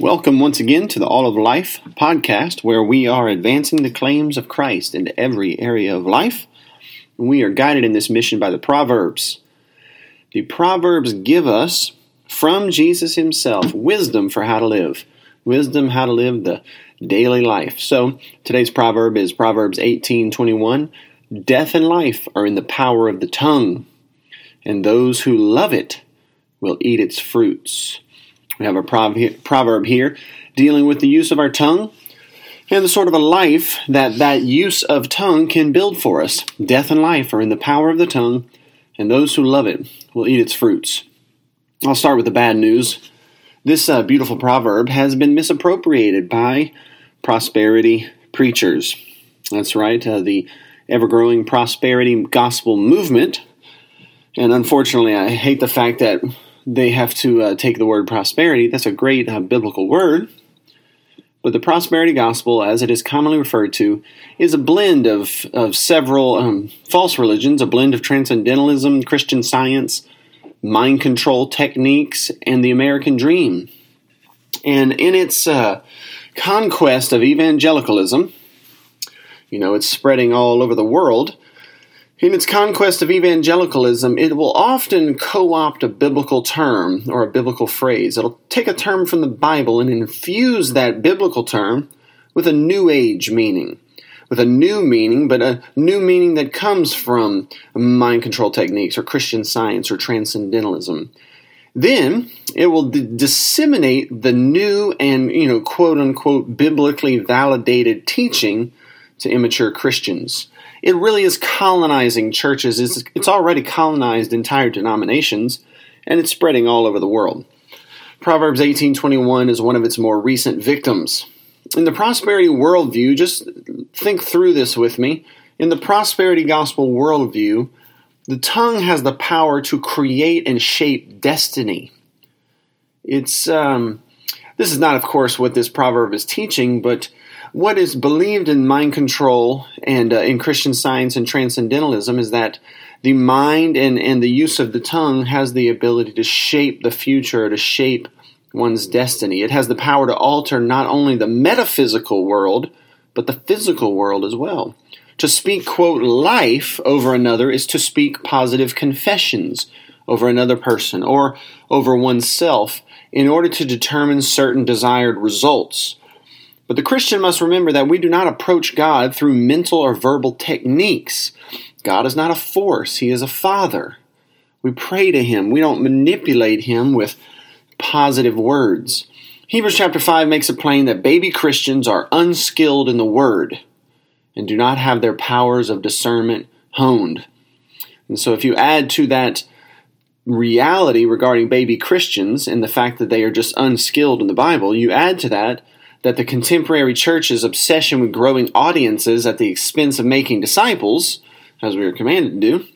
Welcome once again to the All of Life podcast, where we are advancing the claims of Christ into every area of life. We are guided in this mission by the Proverbs. The Proverbs give us, from Jesus Himself, wisdom for how to live, wisdom how to live the daily life. So today's proverb is Proverbs 18:21. Death and life are in the power of the tongue, and those who love it will eat its fruits. We have a proverb here dealing with the use of our tongue and the sort of a life that that use of tongue can build for us. Death and life are in the power of the tongue, and those who love it will eat its fruits. I'll start with the bad news. This uh, beautiful proverb has been misappropriated by prosperity preachers. That's right, uh, the ever growing prosperity gospel movement. And unfortunately, I hate the fact that they have to uh, take the word prosperity. That's a great uh, biblical word. But the prosperity gospel, as it is commonly referred to, is a blend of, of several um, false religions, a blend of transcendentalism, Christian science, mind control techniques, and the American dream. And in its uh, conquest of evangelicalism, you know, it's spreading all over the world. In its conquest of evangelicalism, it will often co opt a biblical term or a biblical phrase. It'll take a term from the Bible and infuse that biblical term with a New Age meaning. With a new meaning, but a new meaning that comes from mind control techniques or Christian science or transcendentalism. Then it will d- disseminate the new and, you know, quote unquote, biblically validated teaching to immature Christians it really is colonizing churches. It's, it's already colonized entire denominations, and it's spreading all over the world. Proverbs 18:21 is one of its more recent victims. In the prosperity worldview, just think through this with me. In the prosperity gospel worldview, the tongue has the power to create and shape destiny. It's um, this is not, of course, what this proverb is teaching, but what is believed in mind control and uh, in Christian science and transcendentalism is that the mind and, and the use of the tongue has the ability to shape the future, to shape one's destiny. It has the power to alter not only the metaphysical world, but the physical world as well. To speak, quote, life over another is to speak positive confessions over another person or over oneself in order to determine certain desired results. But the Christian must remember that we do not approach God through mental or verbal techniques. God is not a force, He is a Father. We pray to Him, we don't manipulate Him with positive words. Hebrews chapter 5 makes it plain that baby Christians are unskilled in the Word and do not have their powers of discernment honed. And so, if you add to that reality regarding baby Christians and the fact that they are just unskilled in the Bible, you add to that that the contemporary church's obsession with growing audiences at the expense of making disciples, as we are commanded to do,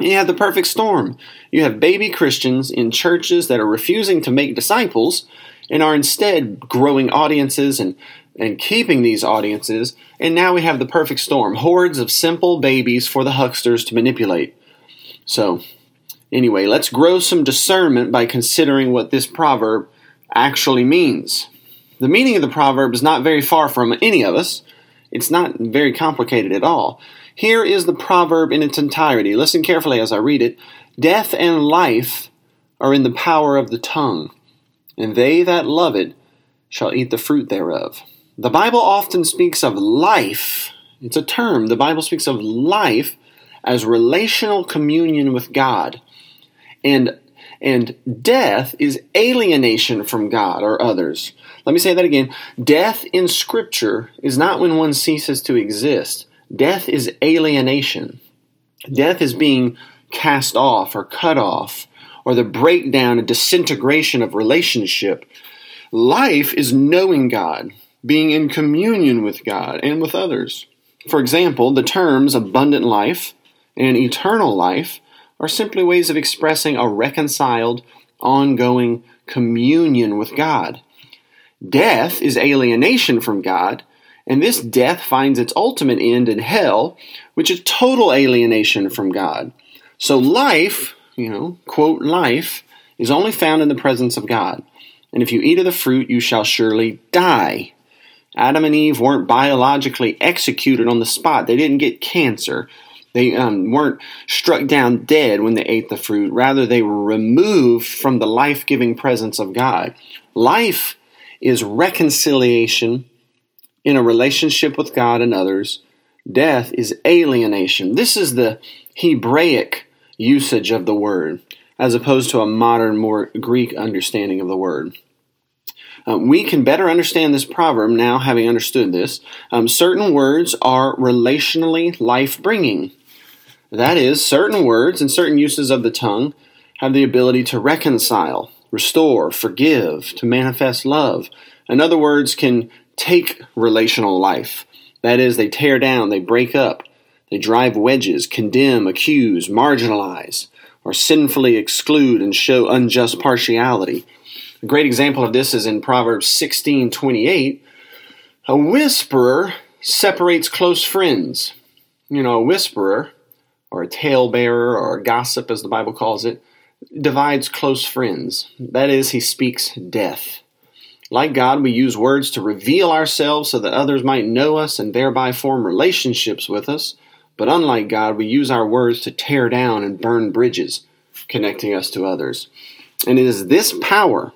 you have the perfect storm. You have baby Christians in churches that are refusing to make disciples and are instead growing audiences and, and keeping these audiences. And now we have the perfect storm hordes of simple babies for the hucksters to manipulate. So, anyway, let's grow some discernment by considering what this proverb actually means. The meaning of the proverb is not very far from any of us. It's not very complicated at all. Here is the proverb in its entirety. Listen carefully as I read it. Death and life are in the power of the tongue, and they that love it shall eat the fruit thereof. The Bible often speaks of life. It's a term. The Bible speaks of life as relational communion with God. And and death is alienation from God or others. Let me say that again. Death in Scripture is not when one ceases to exist, death is alienation. Death is being cast off or cut off, or the breakdown and disintegration of relationship. Life is knowing God, being in communion with God and with others. For example, the terms abundant life and eternal life are simply ways of expressing a reconciled, ongoing communion with God. Death is alienation from God, and this death finds its ultimate end in hell, which is total alienation from God. So life, you know, quote, life, is only found in the presence of God. and if you eat of the fruit, you shall surely die. Adam and Eve weren't biologically executed on the spot. They didn't get cancer. They um, weren't struck down dead when they ate the fruit. Rather, they were removed from the life giving presence of God. Life is reconciliation in a relationship with God and others. Death is alienation. This is the Hebraic usage of the word, as opposed to a modern, more Greek understanding of the word. Um, we can better understand this proverb now, having understood this. Um, certain words are relationally life bringing. That is, certain words and certain uses of the tongue have the ability to reconcile, restore, forgive, to manifest love. In other words, can take relational life. That is, they tear down, they break up, they drive wedges, condemn, accuse, marginalize, or sinfully exclude and show unjust partiality. A great example of this is in Proverbs 16:28. A whisperer separates close friends. You know, a whisperer, or a talebearer, or a gossip, as the Bible calls it, divides close friends. That is, he speaks death. Like God, we use words to reveal ourselves so that others might know us and thereby form relationships with us. But unlike God, we use our words to tear down and burn bridges, connecting us to others. And it is this power,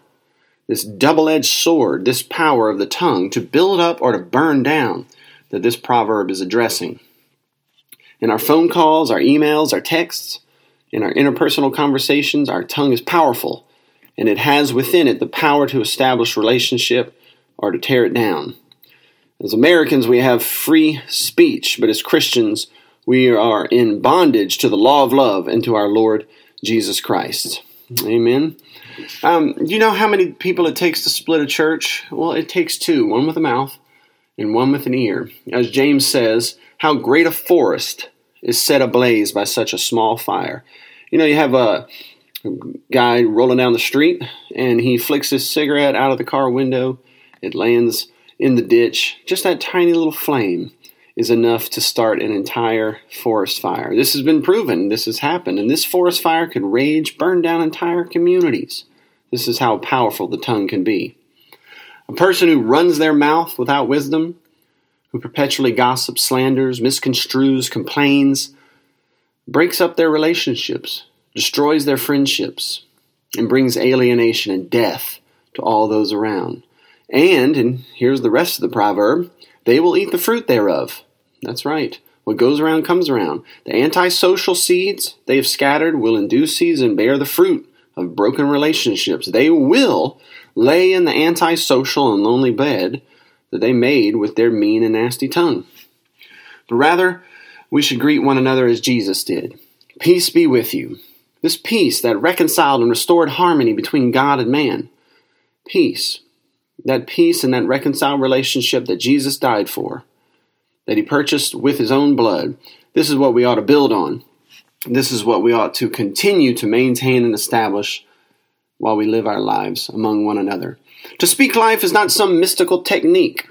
this double edged sword, this power of the tongue to build up or to burn down, that this proverb is addressing. In our phone calls, our emails, our texts, in our interpersonal conversations, our tongue is powerful, and it has within it the power to establish relationship or to tear it down. As Americans, we have free speech, but as Christians, we are in bondage to the law of love and to our Lord Jesus Christ. Amen. Um, do you know how many people it takes to split a church? Well, it takes two one with a mouth and one with an ear. As James says, how great a forest is set ablaze by such a small fire. You know, you have a guy rolling down the street and he flicks his cigarette out of the car window. It lands in the ditch. Just that tiny little flame is enough to start an entire forest fire. This has been proven. This has happened. And this forest fire could rage, burn down entire communities. This is how powerful the tongue can be. A person who runs their mouth without wisdom, who perpetually gossips, slanders, misconstrues, complains, breaks up their relationships, destroys their friendships, and brings alienation and death to all those around. And, and here's the rest of the proverb they will eat the fruit thereof. That's right. What goes around comes around. The antisocial seeds they have scattered will in due season bear the fruit of broken relationships. They will lay in the antisocial and lonely bed that they made with their mean and nasty tongue. But rather, we should greet one another as Jesus did. Peace be with you. This peace that reconciled and restored harmony between God and man. Peace. That peace and that reconciled relationship that Jesus died for, that he purchased with his own blood. This is what we ought to build on. This is what we ought to continue to maintain and establish while we live our lives among one another. To speak life is not some mystical technique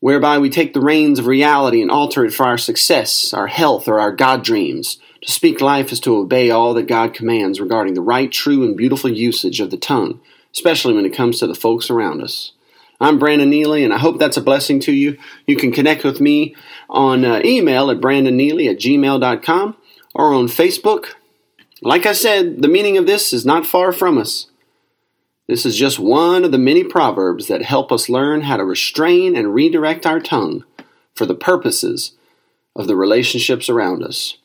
whereby we take the reins of reality and alter it for our success, our health, or our God dreams. To speak life is to obey all that God commands regarding the right, true, and beautiful usage of the tongue, especially when it comes to the folks around us. I'm Brandon Neely, and I hope that's a blessing to you. You can connect with me on uh, email at brandonneely at gmail.com or on Facebook. Like I said, the meaning of this is not far from us. This is just one of the many proverbs that help us learn how to restrain and redirect our tongue for the purposes of the relationships around us.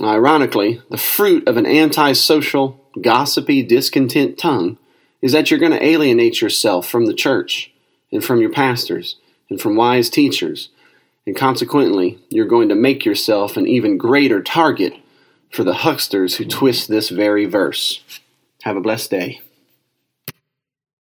Ironically, the fruit of an antisocial, gossipy, discontent tongue is that you're going to alienate yourself from the church and from your pastors and from wise teachers. And consequently, you're going to make yourself an even greater target for the hucksters who twist this very verse. Have a blessed day.